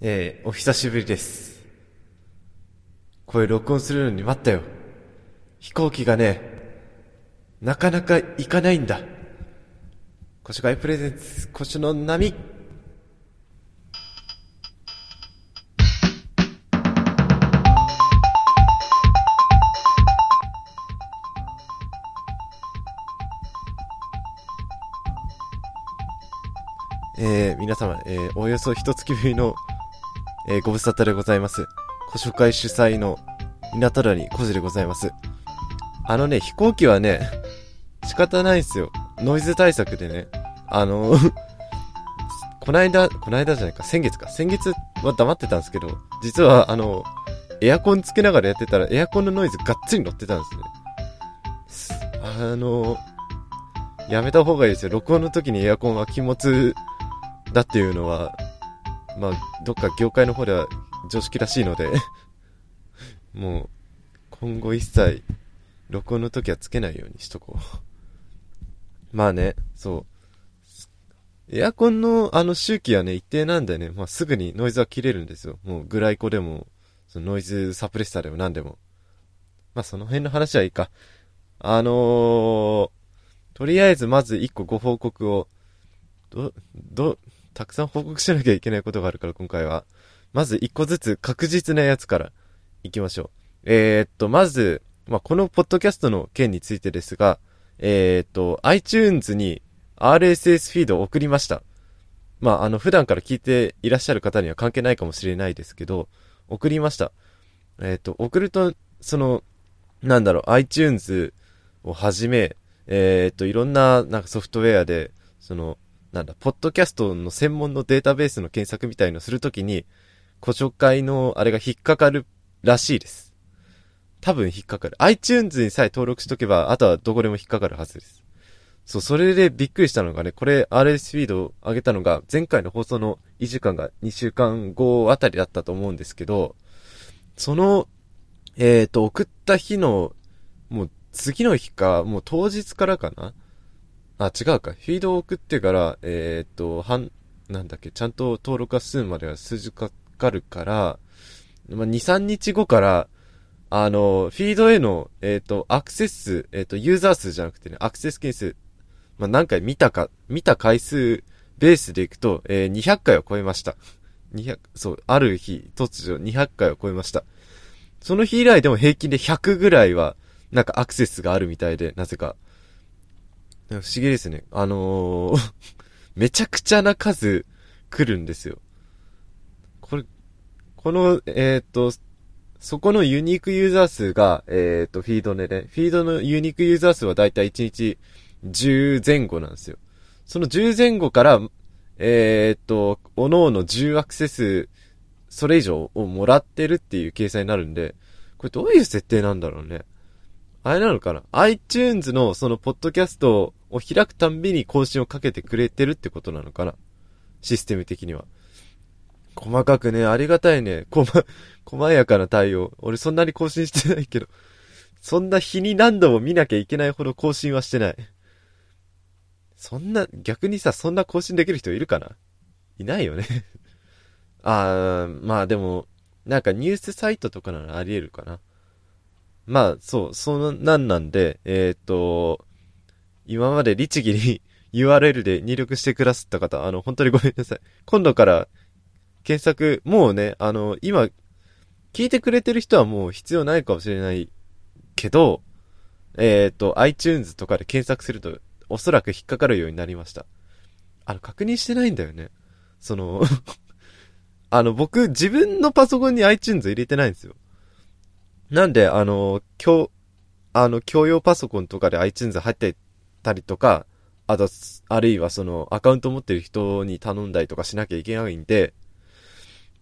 えー、お久しぶりです。声録音するのに待ったよ。飛行機がね、なかなか行かないんだ。腰がいプレゼンツ、腰の波。えー、皆様、えー、およそ一月ぶりの、えー、ご無沙汰でございます。古書会主催の港谷小路でございます。あのね、飛行機はね、仕方ないんすよ。ノイズ対策でね。あの こないだ、こないだじゃないか、先月か。先月は黙ってたんですけど、実はあの、エアコンつけながらやってたら、エアコンのノイズがっつり乗ってたんですね。あの、やめた方がいいですよ。録音の時にエアコンは気持ちだっていうのは、まあ、どっか業界の方では常識らしいので、もう、今後一切、録音の時はつけないようにしとこう。まあね、そう。エアコンのあの周期はね、一定なんでね、まあすぐにノイズは切れるんですよ。もうグライコでも、そのノイズサプレッサーでも何でも。まあその辺の話はいいか。あのー、とりあえずまず一個ご報告を、ど、ど、たくさん報告しなきゃいけないことがあるから今回は。まず一個ずつ確実なやつから行きましょう。えー、っと、まず、まあ、このポッドキャストの件についてですが、えー、っと、iTunes に RSS フィードを送りました。まあ、あの、普段から聞いていらっしゃる方には関係ないかもしれないですけど、送りました。えー、っと、送ると、その、なんだろう、iTunes をはじめ、えー、っと、いろんな、なんかソフトウェアで、その、なんだ、ポッドキャストの専門のデータベースの検索みたいのするときに、ご紹介のあれが引っかかるらしいです。多分引っかかる。iTunes にさえ登録しとけば、あとはどこでも引っかかるはずです。そう、それでびっくりしたのがね、これ RS フィードを上げたのが、前回の放送の1週間が2週間後あたりだったと思うんですけど、その、えっ、と、送った日の、もう次の日か、もう当日からかなあ、違うか。フィードを送ってから、えっ、と、半、なんだっけ、ちゃんと登録が済むまでは数字かかるから、まあ、2、3日後から、あの、フィードへの、えっ、と、アクセス数、えっ、と、ユーザー数じゃなくてね、アクセス件数、まあ、何回見たか、見た回数ベースでいくと、えー200回を超えました。200、そう、ある日、突如200回を超えました。その日以来でも平均で100ぐらいは、なんかアクセスがあるみたいで、なぜか。不思議ですね。あのー めちゃくちゃな数来るんですよ。これ、この、えっ、と、そこのユニークユーザー数が、えっ、と、フィードでね、フィードのユニークユーザー数はだいたい1日10前後なんですよ。その10前後から、えっ、と、おのおの10アクセス、それ以上をもらってるっていう計算になるんで、これどういう設定なんだろうね。あれなのかな ?iTunes のそのポッドキャストを開くたんびに更新をかけてくれてるってことなのかな？システム的には。細かくね、ありがたいね。こま、細やかな対応。俺そんなに更新してないけど。そんな日に何度も見なきゃいけないほど更新はしてない。そんな、逆にさ、そんな更新できる人いるかな？いないよね。あー、まあでも、なんかニュースサイトとかならあり得るかな。まあ、そう、そんなんなんで、えっ、と、今まで律儀に URL で入力してくださった方、あの、本当にごめんなさい。今度から検索、もうね、あの、今、聞いてくれてる人はもう必要ないかもしれないけど、えっ、と、iTunes とかで検索すると、おそらく引っかかるようになりました。あの、確認してないんだよね。その、あの、僕、自分のパソコンに iTunes 入れてないんですよ。なんで、あの、今日、あの、共用パソコンとかで iTunes 入ってたりとか、あと、あるいはその、アカウント持ってる人に頼んだりとかしなきゃいけないんで、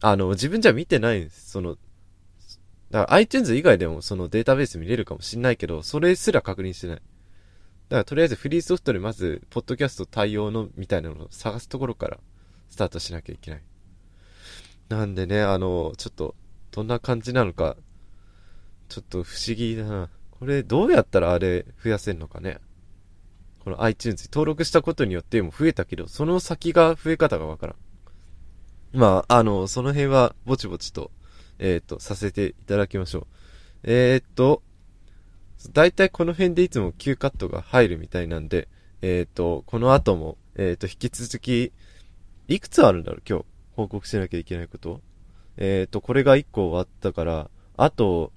あの、自分じゃ見てないんです。その、だから iTunes 以外でもそのデータベース見れるかもしんないけど、それすら確認してない。だからとりあえずフリーソフトでまず、ポッドキャスト対応のみたいなのを探すところからスタートしなきゃいけない。なんでね、あの、ちょっと、どんな感じなのか、ちょっと不思議だな。これ、どうやったらあれ増やせんのかね。この iTunes に登録したことによっても増えたけど、その先が増え方がわからん。まあ、あの、その辺はぼちぼちと、えっ、と、させていただきましょう。えっ、と、だいたいこの辺でいつも急カットが入るみたいなんで、えっ、と、この後も、えっ、と、引き続き、いくつあるんだろう、今日。報告しなきゃいけないこと。えっ、と、これが1個終わったから、あと、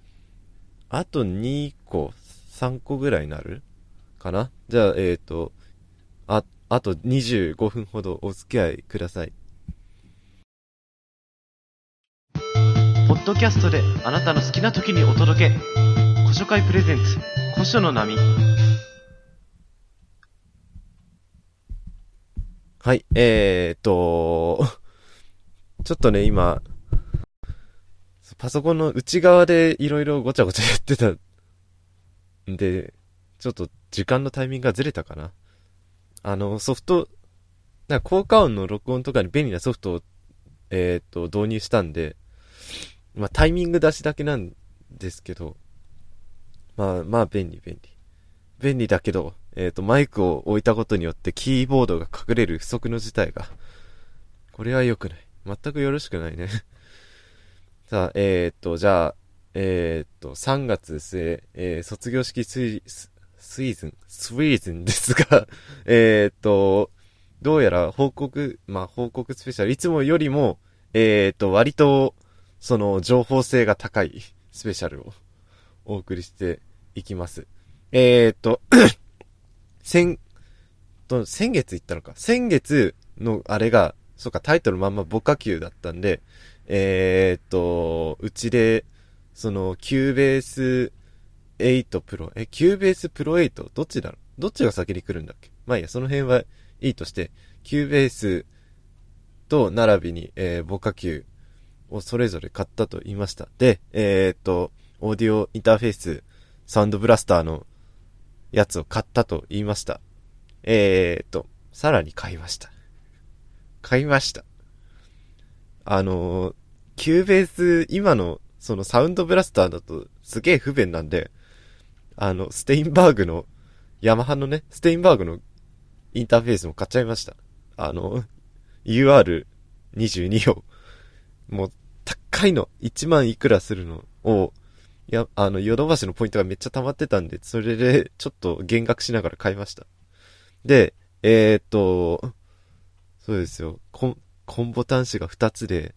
あと2個、3個ぐらいになるかな？じゃあ、えっ、と、あ、あと25分ほどお付き合いください。ポッドキャストであなたの好きな時にお届け。古書会プレゼンツ、古書の波。はい、えーっと、ちょっとね、今、パソコンの内側でいろいろごちゃごちゃやってたんで、ちょっと時間のタイミングがずれたかな。あの、ソフト、なんか効果音の録音とかに便利なソフトを、えっ、と、導入したんで、まあ、タイミング出しだけなんですけど、まあ、まあ、便利、便利。便利だけど、えっ、と、マイクを置いたことによってキーボードが隠れる不足の事態が、これは良くない。全くよろしくないね さあ、えっ、と、じゃあ、えっ、と、3月末、えー、卒業式スイスイーズン、スイーズンですが えっと、どうやら報告、まあ、報告スペシャル、いつもよりも、えっ、と、割と、その、情報性が高い スペシャルを お送りしていきます。えっ、と、先、と、先月言ったのか。先月のあれが、そうか、タイトルまんまボカ級だったんで、えっと、うちで、その、キューベース8プロ、え、キューベースプロ8どっちだろどっちが先に来るんだっけ？まあいいや、その辺はいいとして、キューベースと並びに、えー、ボカキューをそれぞれ買ったと言いました。で、えー、っと、オーディオインターフェース、サウンドブラスターのやつを買ったと言いました。えー、っと、さらに買いました。買いました。あのー、キューベース、今の、そのサウンドブラスターだとすげえ不便なんで、あの、ステインバーグの、ヤマハのね、ステインバーグのインターフェースも買っちゃいました。あの、UR22 を、もう、高いの、1万いくらするのを、いや、あの、ヨドバシのポイントがめっちゃ溜まってたんで、それで、ちょっと減額しながら買いました。で、えー、っと、そうですよ。コン、コンボ端子が2つで、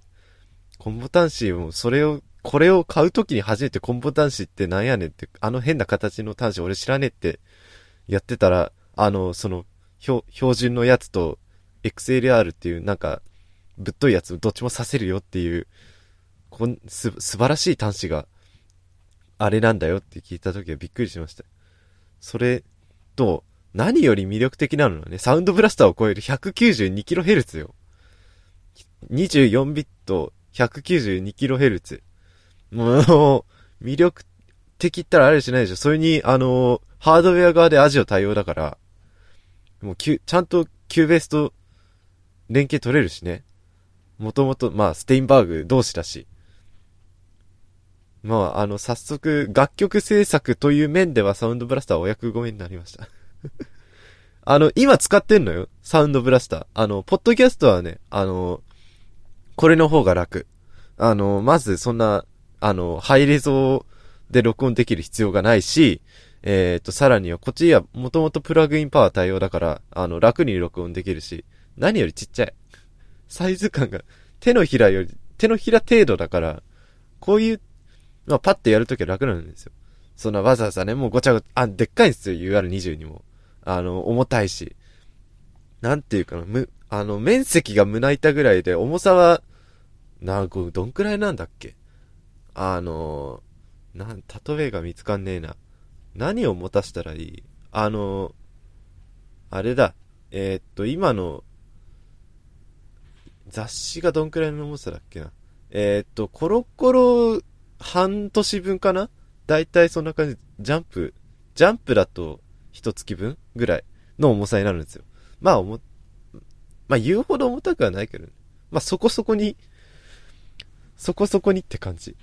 コンボ端子もそれをこれを買うときに初めてコンボ端子ってなんやねんって、あの変な形の端子俺知らねえってやってたら、あの、その、標準のやつと XLR っていうなんか、ぶっといやつどっちもさせるよっていう、こん、す、素晴らしい端子が、あれなんだよって聞いたときはびっくりしました。それと、何より魅力的なのはね、サウンドブラスターを超える 192kHz よ。24ビット 192kHz。もう、魅力的ったらあれしないでしょ。それに、あの、ハードウェア側で ASIO 対応だから、もう、ちゃんとキューベースと連携取れるしね。もともと、まあ、ステインバーグ同士だし。まあ、あの、早速、楽曲制作という面ではサウンドブラスターお役御免になりました あの、今使ってんのよ。サウンドブラスター。あの、ポッドキャストはね、あの、これの方が楽。あの、まずそんな、あの、ハイレゾで録音できる必要がないし、えっ、ー、と、さらには、こっちはもともとプラグインパワー対応だから、あの、楽に録音できるし、何よりちっちゃい。サイズ感が、手のひらより、手のひら程度だから、こういう、まあ、パッてやるときは楽なんですよ。そんなわざわざね、もうごちゃごちゃ、あ、でっかいんですよ、UR20 も。あの、重たいし。なんていうかな、む、あの、面積が胸板ぐらいで、重さは、な、どんくらいなんだっけ？あの、なん、例えが見つかんねえな。何を持たしたらいい？あの、あれだ。えー、っと、今の、雑誌がどんくらいの重さだっけな。えー、っと、コロコロ半年分かな？だいたいそんな感じ。ジャンプ、ジャンプだと一月分ぐらいの重さになるんですよ。まあ、重、まあ言うほど重たくはないけど、ね、まあそこそこに、そこそこにって感じ。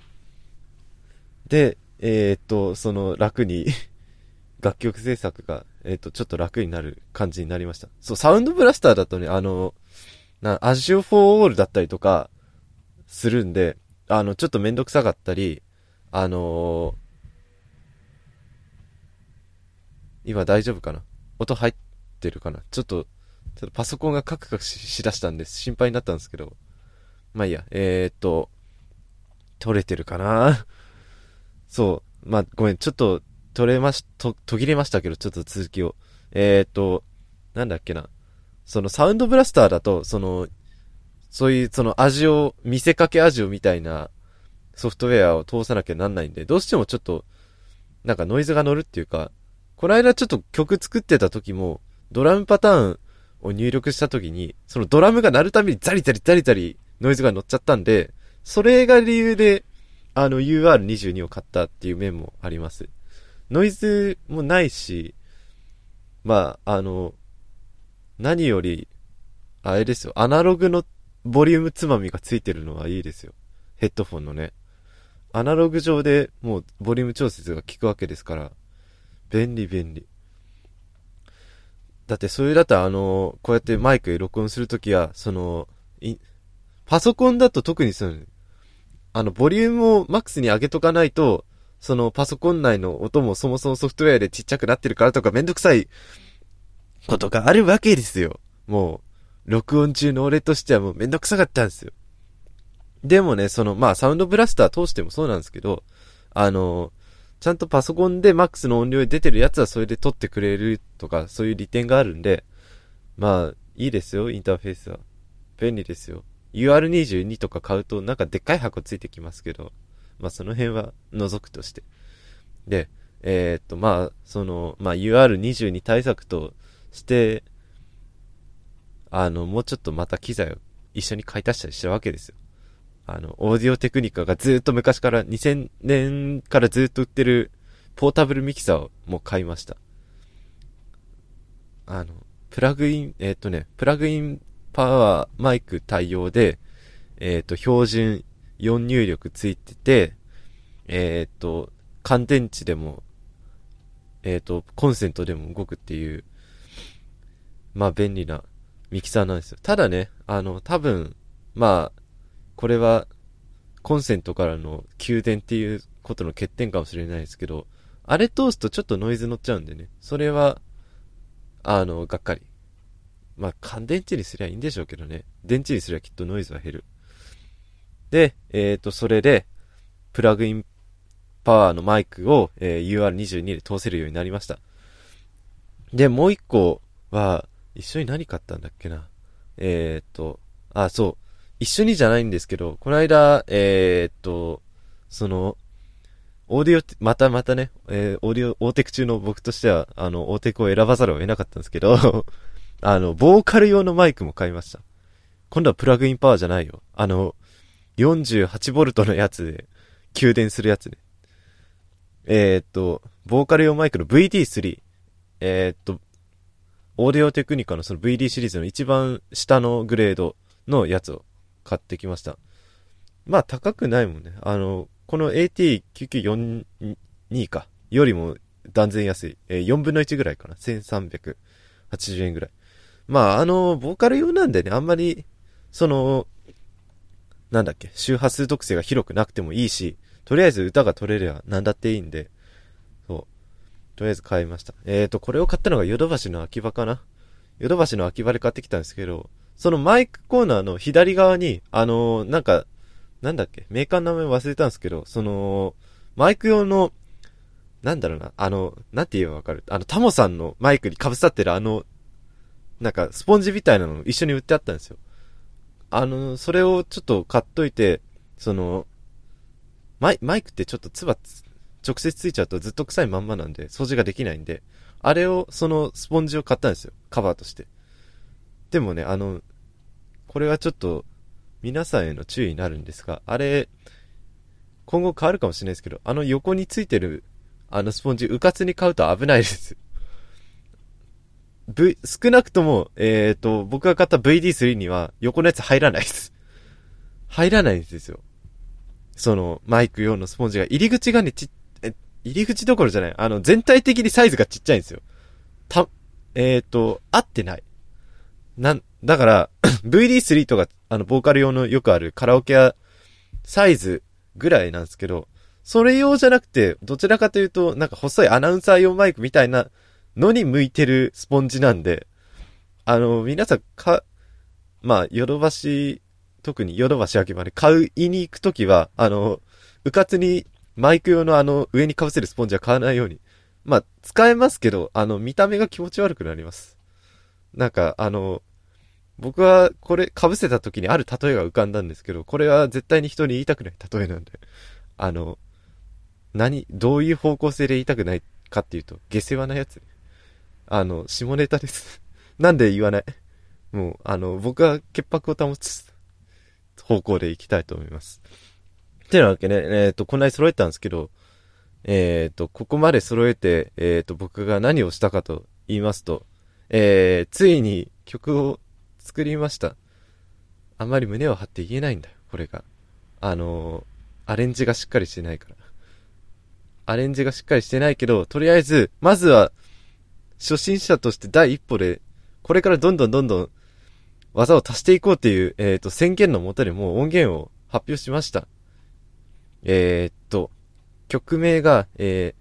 で、えー、っと、その楽に 楽曲制作が、えー、っと、ちょっと楽になる感じになりました。そう、サウンドブラスターだとね、あの、な、アジオフォーオールだったりとか、するんで、あの、ちょっとめんどくさかったり、あのー、今大丈夫かな？音入ってるかな？ちょっと、ちょっとパソコンがカクカクしだしたんで心配になったんですけど、まあいいや、えー、っと、取れてるかな？そう。まあ、ごめん、ちょっと、取れまし、と、途切れましたけど、ちょっと続きを。えー、っと、なんだっけな。そのサウンドブラスターだと、その、そういうその味を、見せかけ味をみたいなソフトウェアを通さなきゃなんないんで、どうしてもちょっと、なんかノイズが乗るっていうか、この間ちょっと曲作ってた時も、ドラムパターンを入力した時に、そのドラムが鳴るたびにザリザリザリザリノイズが乗っちゃったんで、それが理由で、あの UR22 を買ったっていう面もあります。ノイズもないし、まあ、あの、何より、あれですよ、アナログのボリュームつまみがついてるのはいいですよ。ヘッドフォンのね。アナログ上でもうボリューム調節が効くわけですから、便利便利。だってそれだとあの、こうやってマイクで録音するときは、その、パソコンだと特にその、あの、ボリュームをマックスに上げとかないと、そのパソコン内の音もそもそもソフトウェアでちっちゃくなってるからとかめんどくさいことがあるわけですよ。もう、録音中の俺としてはもうめんどくさかったんですよ。でもね、その、まあ、サウンドブラスター通してもそうなんですけど、あの、ちゃんとパソコンでマックスの音量で出てるやつはそれで撮ってくれるとか、そういう利点があるんで、まあ、いいですよ、インターフェースは。便利ですよ。UR22 とか買うとなんかでっかい箱ついてきますけど、まあその辺は除くとして。で、えー、っと、まあ、その、まあ UR22 対策として、あの、もうちょっとまた機材を一緒に買い足したりしたわけですよ。あの、オーディオテクニカがずっと昔から2000年からずっと売ってるポータブルミキサーをもう買いました。あの、プラグイン、えー、っとね、プラグインパワーマイク対応で、えっ、と、標準4入力ついてて、えっ、と、乾電池でも、えっ、と、コンセントでも動くっていう、まあ便利なミキサーなんですよ。ただね、あの、多分、まあ、これは、コンセントからの給電っていうことの欠点かもしれないですけど、あれ通すとちょっとノイズ乗っちゃうんでね。それは、あの、がっかり。まあ、乾電池にすりゃいいんでしょうけどね。電池にすりゃきっとノイズは減る。で、えっ、ー、と、それで、プラグインパワーのマイクを、えー、UR22 で通せるようになりました。で、もう一個は、一緒に何買ったんだっけな。えっ、ー、と、あ、そう。一緒にじゃないんですけど、この間、えー、っと、その、オーディオ、またまたね、えー、オーディオ、オーテク中の僕としては、あの、オーテクを選ばざるを得なかったんですけど、あの、ボーカル用のマイクも買いました。今度はプラグインパワーじゃないよ。あの、48V のやつで、給電するやつね。えー、っと、ボーカル用マイクの VD3。えー、っと、オーディオテクニカのその VD シリーズの一番下のグレードのやつを買ってきました。まあ高くないもんね。あの、この AT9942 か。よりも断然安い。えー、4分の1ぐらいかな。1380円ぐらい。まああの、ボーカル用なんでね、あんまり、その、なんだっけ、周波数特性が広くなくてもいいし、とりあえず歌が取れれば何だっていいんで、そう。とりあえず買いました。えーと、これを買ったのがヨドバシの秋葉かなヨドバシの秋葉で買ってきたんですけど、そのマイクコーナーの左側に、あのー、なんか、なんだっけ、メーカーの名前忘れたんですけど、その、マイク用の、なんだろうな、あの、なんて言えばわかる？あの、タモさんのマイクに被さってるあの、なんか、スポンジみたいなの一緒に売ってあったんですよ。あの、それをちょっと買っといて、その、マイ、マイクってちょっとつば直接ついちゃうとずっと臭いまんまなんで、掃除ができないんで、あれを、そのスポンジを買ったんですよ。カバーとして。でもね、あの、これはちょっと皆さんへの注意になるんですが、あれ、今後変わるかもしれないですけど、あの横についてるあのスポンジ、うかつに買うと危ないです。V、少なくとも、えっ、ー、と、僕が買った VD3 には横のやつ入らないです。入らないんですよ。その、マイク用のスポンジが。入り口がね、ちえ、入り口どころじゃない。あの、全体的にサイズがちっちゃいんですよ。た、えっ、ー、と、合ってない。なん、だから、VD3 とか、あの、ボーカル用のよくあるカラオケやサイズぐらいなんですけど、それ用じゃなくて、どちらかというと、なんか細いアナウンサー用マイクみたいなのに向いてるスポンジなんで、あの、皆さんか、まあ、ヨドバシ、特にヨドバシ秋葉で買ういに行くときは、あの、うかつにマイク用のあの、上に被せるスポンジは買わないように。まあ、使えますけど、あの、見た目が気持ち悪くなります。なんか、あの、僕はこれ被せた時にある例えが浮かんだんですけど、これは絶対に人に言いたくない例えなんで、あの、何、どういう方向性で言いたくないかっていうと、下世話なやつ。あの、下ネタです。なんで言わない？もう、あの、僕は潔白を保つ方向で行きたいと思います。てなわけね、えっ、と、こんなに揃えたんですけど、えっ、と、ここまで揃えて、えっ、と、僕が何をしたかと言いますと、えー、ついに曲を作りました。あんまり胸を張って言えないんだよ、これが。あのアレンジがしっかりしてないから。アレンジがしっかりしてないけど、とりあえず、まずは、初心者として第一歩で、これからどんどんどんどん技を足していこうっていう、えっ、と、宣言のもとでもう音源を発表しました。えーっと、曲名が、え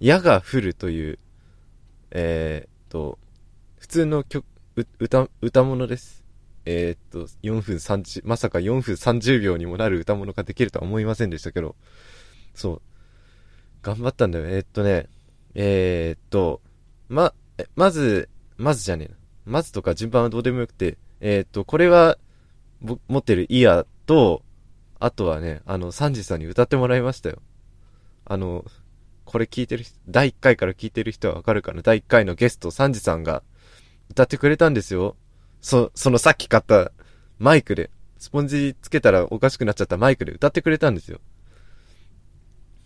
ー、矢が降るという、えーっと、普通の曲、歌、歌物です。えっと、4分30、まさか4分30秒にもなる歌物ができるとは思いませんでしたけど、そう。頑張ったんだよ。えっとね、えっと、ま、まず、まずじゃねえな。まずとか順番はどうでもよくて、えーっと、これは、持ってるイヤーと、あとはね、あの、サンジさんに歌ってもらいましたよ。あの、これ聞いてる人、第1回から聞いてる人はわかるかな第1回のゲスト、サンジさんが歌ってくれたんですよ。そ、そのさっき買ったマイクで、スポンジつけたらおかしくなっちゃったマイクで歌ってくれたんですよ。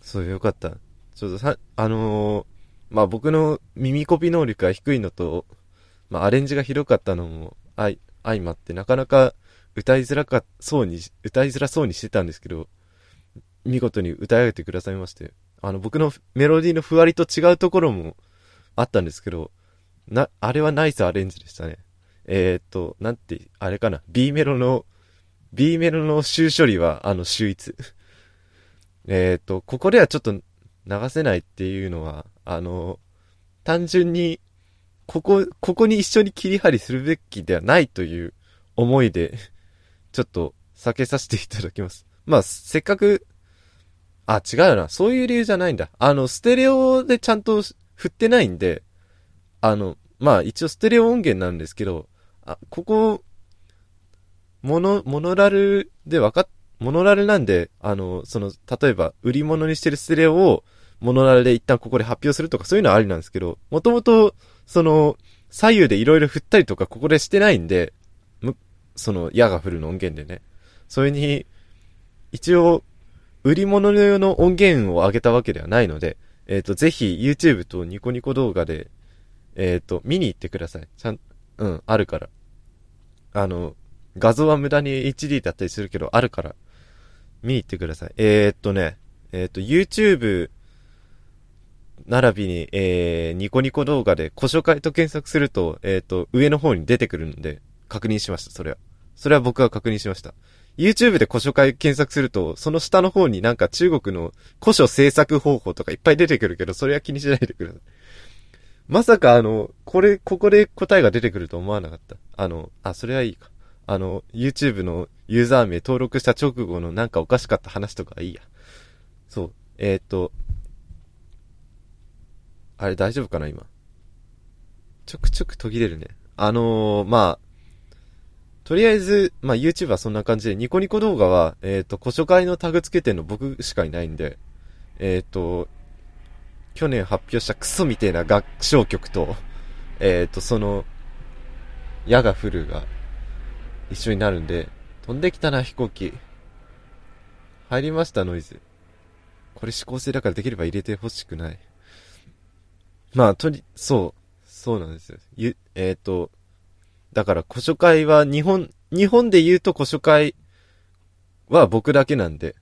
そう、よかった。ちょっとさ、あのーまあ、僕の耳コピ能力が低いのと、まあ、アレンジがひどかったのも相、相まって、なかなか歌いづらか、そうに、歌いづらそうにしてたんですけど、見事に歌い上げてくださいまして、あの、僕のメロディーのふわりと違うところもあったんですけど、な、あれはナイスアレンジでしたね。えー、っと、なんて、あれかな、B メロの、B メロの終処理は、あの、秀逸。えー、っと、ここではちょっと流せないっていうのは、あの、単純に、ここ、ここに一緒に切り張りするべきではないという思いで、ちょっと避けさせていただきます。まあ、せっかく、あ、違うな。そういう理由じゃないんだ。あの、ステレオでちゃんと振ってないんで、あの、まあ一応ステレオ音源なんですけど、あ、ここ、モノ、モノラルでわかっ、モノラルなんで、あの、その、例えば、売り物にしてるステレオを、モノラルで一旦ここで発表するとかそういうのはありなんですけど、もともと、その、左右でいろいろ振ったりとかここでしてないんで、む、その、矢が降るの音源でね。それに、一応、売り物の用の音源を上げたわけではないので、えっ、と、ぜひ YouTube とニコニコ動画で、えっ、と、見に行ってください。ちゃん、うん、あるから。あの、画像は無駄に HD だったりするけど、あるから、見に行ってください。えー、っとね、えー、っと、YouTube、並びに、えー、ニコニコ動画で、古書会と検索すると、えー、と、上の方に出てくるので、確認しました、それは。それは僕は確認しました。YouTube で古書会検索すると、その下の方になんか中国の古書制作方法とかいっぱい出てくるけど、それは気にしないでください。まさかあの、これ、ここで答えが出てくると思わなかった。あの、あ、それはいいか。あの、YouTube のユーザー名登録した直後のなんかおかしかった話とかはいいや。そう。えー、っと、あれ大丈夫かな今？ちょくちょく途切れるね。あのー、まあ、とりあえず、まあ YouTube はそんな感じで、ニコニコ動画は、えっ、と、古書会のタグ付けてんの僕しかいないんで、えっ、と、去年発表したクソみてえな合唱曲と、えっ、と、その、矢が降るが一緒になるんで、飛んできたな飛行機。入りましたノイズ。これ指向性だからできれば入れてほしくない。まあ、とり、そう、そうなんですよ。ゆ、えっ、と、だから古書会は日本、日本で言うと古書会は僕だけなんで。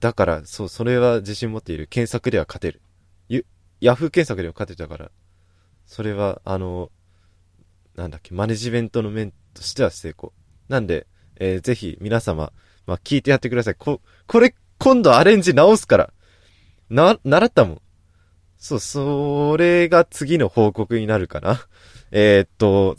だから、そう、それは自信持っている。検索では勝てる。ゆ、ヤフー検索では勝てたから。それは、あの、なんだっけ、マネジメントの面としては成功。なんで、えー、ぜひ皆様、まあ、聞いてやってください。こ、これ、今度アレンジ直すから。な、習ったもん。そう、それが次の報告になるかな？えー、っと、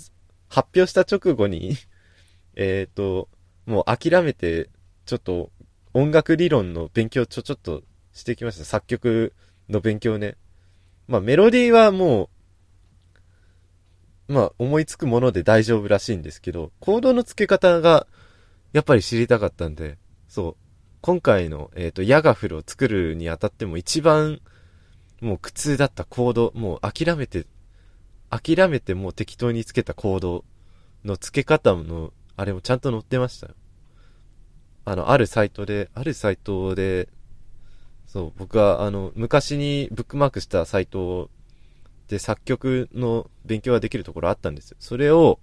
発表した直後に えっと、もう諦めて、ちょっと音楽理論の勉強ちょちょっとしてきました。作曲の勉強ね。まあメロディーはもう、まあ思いつくもので大丈夫らしいんですけど、コードの付け方がやっぱり知りたかったんで、そう。今回の、えっ、ー、と、ヤガフルを作るにあたっても一番もう苦痛だったコード、もう諦めて、諦めてもう適当につけたコードの付け方の、あれもちゃんと載ってましたよ。あの、あるサイトで、あるサイトで、そう、僕は、あの、昔にブックマークしたサイトで作曲の勉強ができるところあったんですよ。それを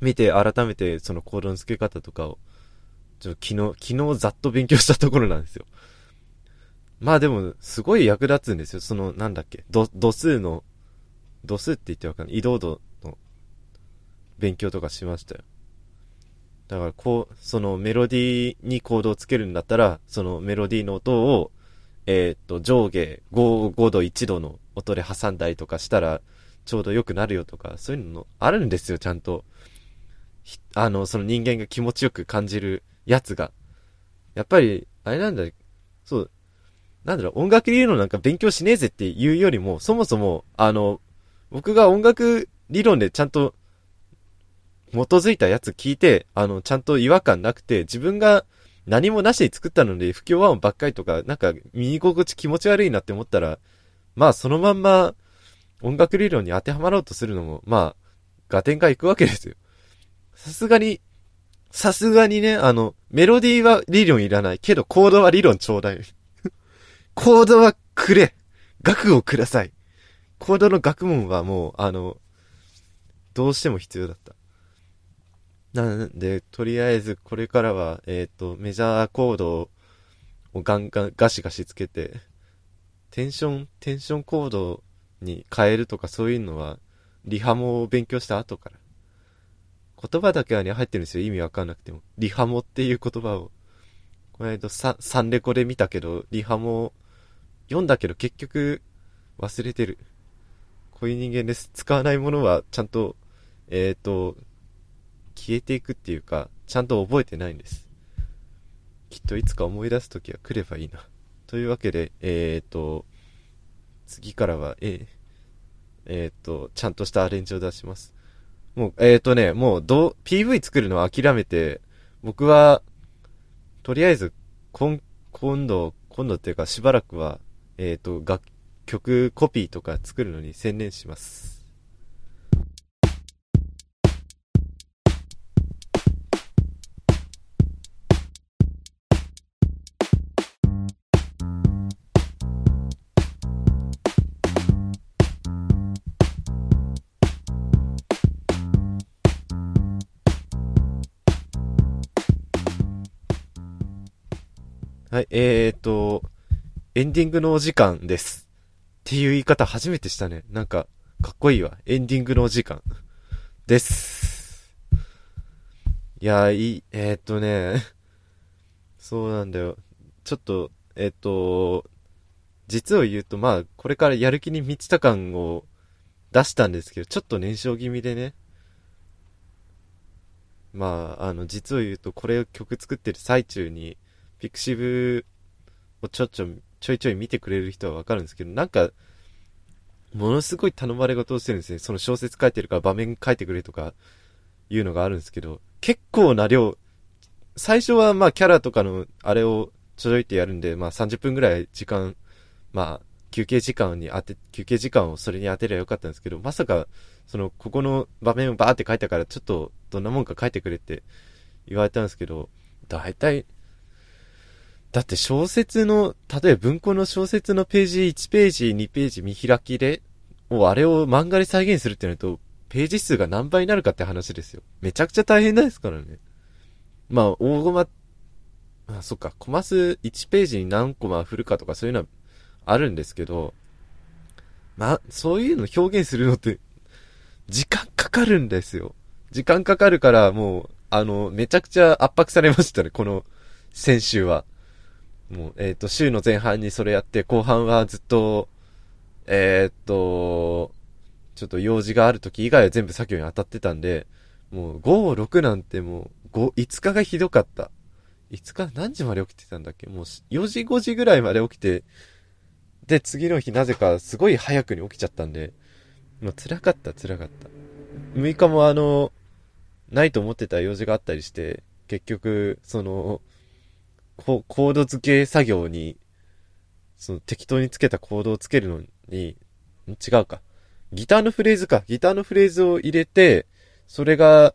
見て改めてそのコードの付け方とかを、ちょ昨日、昨日ざっと勉強したところなんですよ。まあでも、すごい役立つんですよ。その、なんだっけ、度、度数の、度数って言ってわかんない。移動度の勉強とかしましたよ。だからこう、そのメロディーにコードをつけるんだったら、そのメロディーの音を、えー、っと、上下5、5度、1度の音で挟んだりとかしたら、ちょうど良くなるよとか、そういうのあるんですよ、ちゃんと。あの、その人間が気持ちよく感じるやつが。やっぱり、あれなんだ、そう、なんだろう、音楽理論なんか勉強しねえぜっていうよりも、そもそも、あの、僕が音楽理論でちゃんと基づいたやつ聞いて、あの、ちゃんと違和感なくて、自分が何もなしに作ったので、不協和音ばっかりとか、なんか、見心地気持ち悪いなって思ったら、まあ、そのまんま、音楽理論に当てはまろうとするのも、まあ、合点がいくわけですよ。さすがに、さすがにね、あの、メロディーは理論いらない。けど、コードは理論ちょうだい。コードはくれ額をくださいコードの学問はもう、あの、どうしても必要だった。なんで、とりあえずこれからは、えっ、ー、と、メジャーコードをガンガン、ガシガシつけて、テンション、テンションコードに変えるとかそういうのは、リハモを勉強した後から。言葉だけはね、入ってるんですよ。意味わかんなくても。リハモっていう言葉を。この間、サンレコで見たけど、リハモ読んだけど結局忘れてる。こういう人間です。使わないものはちゃんと、えっ、ー、と、消えていくっていうか、ちゃんと覚えてないんです。きっといつか思い出す時は来ればいいな。というわけで、えっ、ー、と、次からは、えー、えっ、ー、と、ちゃんとしたアレンジを出します。もう、えっ、とね、もう、どう、PV 作るのは諦めて、僕は、とりあえず、今、今度、今度っていうかしばらくは、えっ、と、楽曲コピーとか作るのに専念します。はい、えーと、エンディングのお時間です。っていう言い方初めてしたね。なんか、かっこいいわ。エンディングのお時間。です。いや、いい、えーとね、そうなんだよ。ちょっと、えーと、実を言うと、まあ、これからやる気に満ちた感を出したんですけど、ちょっと燃焼気味でね。まあ、あの、実を言うと、これを曲作ってる最中に、ピクシブをちょちょ、ちょいちょい見てくれる人はわかるんですけど、なんか、ものすごい頼まれ事をしてるんですね。その小説書いてるから場面書いてくれとか、いうのがあるんですけど、結構な量、最初はまあキャラとかのあれをちょろいてやるんで、まあ30分ぐらい時間、まあ休憩時間に当て、休憩時間をそれに当てればよかったんですけど、まさか、その、ここの場面をバーって書いたから、ちょっとどんなもんか書いてくれって言われたんですけど、だいたいだって小説の、例えば文庫の小説のページ1ページ、2ページ見開きで、もうあれを漫画で再現するってなると、ページ数が何倍になるかって話ですよ。めちゃくちゃ大変なんですからね。まあ、大駒、あ、そっか、コマ数1ページに何コマ振るかとかそういうのはあるんですけど、まあ、そういうの表現するのって、時間かかるんですよ。時間かかるから、もう、あの、めちゃくちゃ圧迫されましたね、この、先週は。もう、えっ、と、週の前半にそれやって、後半はずっと、えっ、と、ちょっと用事がある時以外は全部作業に当たってたんで、もう5、6なんてもう、5、5日がひどかった。5日？何時まで起きてたんだっけ？もう4時5時ぐらいまで起きて、で、次の日なぜかすごい早くに起きちゃったんで、もう辛かった辛かった。6日もあの、ないと思ってた用事があったりして、結局、その、ココード付け作業に、その適当につけたコードをつけるのに、違うか。ギターのフレーズか。ギターのフレーズを入れて、それが、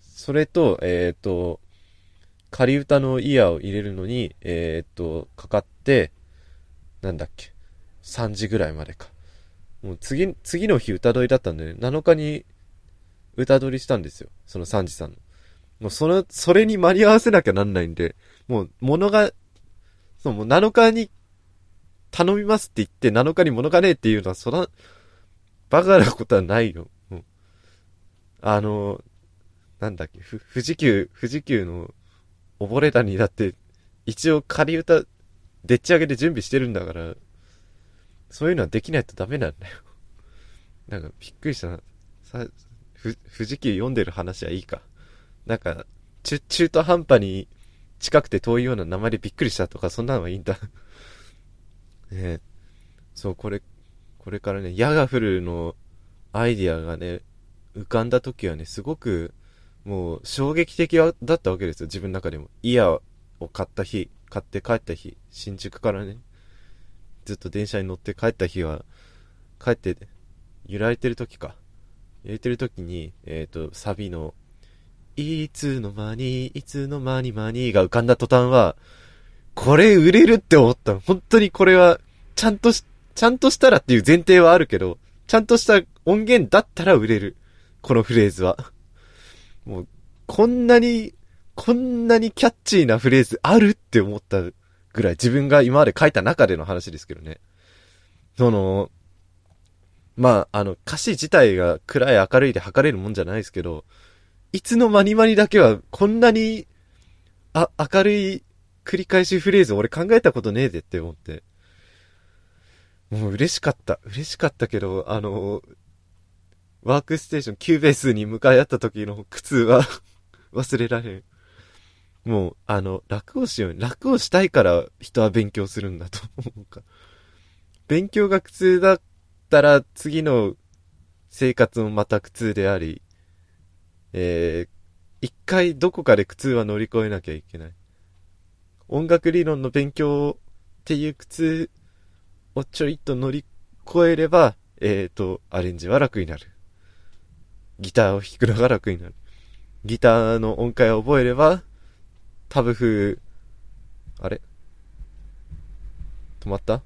それと、えっ、と、仮歌のイヤーを入れるのに、えっ、と、かかって、なんだっけ。3時ぐらいまでか。もう次、次の日歌取りだったんで、ね7日に歌取りしたんですよ。その3時さんの。もうその、それに間に合わせなきゃなんないんで、もう物が、そう、もう7日に頼みますって言って7日に物がねえっていうのは、そら、バカなことはないよ。もうあの、なんだっけ、ふ、富士急、富士急の溺れ谷だって、一応仮歌、でっち上げで準備してるんだから、そういうのはできないとダメなんだよ。なんか、びっくりしたな。さ、ふ、富士急読んでる話はいいか。なんか、中途半端に近くて遠いような名でびっくりしたとか、そんなのはいいんだ。ねえ。そう、これ、これからね、矢が降るのアイディアがね、浮かんだ時はね、すごく、もう衝撃的だったわけですよ、自分の中でも。イヤを買った日、買って帰った日、新宿からね、ずっと電車に乗って帰った日は、帰って、揺られてる時か。揺れてる時に、えっ、と、サビの、いつの間に、いつの間に間にが浮かんだ途端は、これ売れるって思った。本当にこれは、ちゃんとし、ちゃんとしたらっていう前提はあるけど、ちゃんとした音源だったら売れる。このフレーズは。もう、こんなに、こんなにキャッチーなフレーズあるって思ったぐらい自分が今まで書いた中での話ですけどね。その、まあ、あの、歌詞自体が暗い明るいで測れるもんじゃないですけど、いつの間に間にだけはこんなに、あ、明るい繰り返しフレーズ俺考えたことねえでって思って。もう嬉しかった。嬉しかったけど、あの、ワークステーション、キューベースに向かい合った時の苦痛は 忘れられん。もう、あの、楽をしよう。楽をしたいから人は勉強するんだと 思うか。勉強が苦痛だったら次の生活もまた苦痛であり、えー、一回どこかで苦痛は乗り越えなきゃいけない。音楽理論の勉強っていう苦痛をちょいっと乗り越えれば、えーと、アレンジは楽になる。ギターを弾くのが楽になる。ギターの音階を覚えれば、タブ風、あれ？止まった？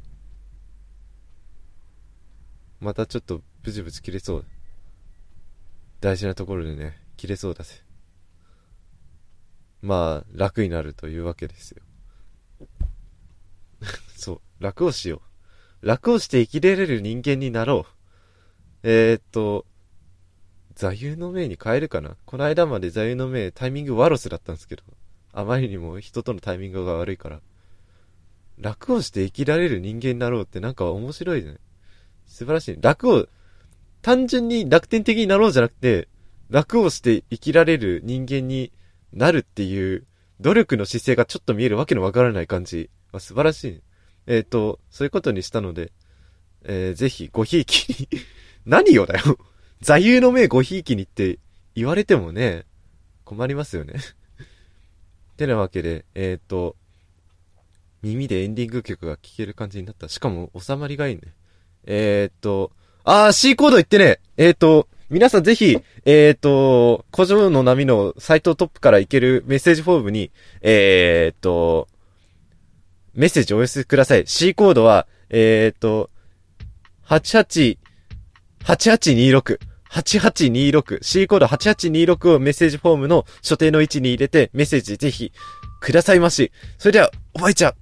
またちょっとブチブチ切れそう。大事なところでね、切れそうだぜ。まあ、楽になるというわけですよ。そう、楽をしよう。楽をして生きれれる人間になろう。えー、っと、座右の銘に変えるかなこの間まで座右の銘タイミングワロスだったんですけど、あまりにも人とのタイミングが悪いから、楽をして生きられる人間になろうってなんか面白いね。素晴らしい。楽を、単純に楽天的になろうじゃなくて、楽をして生きられる人間になるっていう努力の姿勢がちょっと見えるわけのわからない感じ。あ素晴らしい。えっ、と、そういうことにしたので、えー、ぜひごひいきに何よだよ 座右の銘ごひいきにって言われてもね、困りますよねてなわけで、えっ、と、耳でエンディング曲が聴ける感じになった。しかも収まりがいいね。えっ、と、あー、C コード言ってね、えっ、と、皆さんぜひ、えっ、と、古城の波のサイトトップから行けるメッセージフォームに、えっ、と、メッセージをお寄せください。C コードは、えっ、と、88、8826。8826。C コード8826をメッセージフォームの所定の位置に入れてメッセージぜひくださいまし。それでは、おばいちゃん、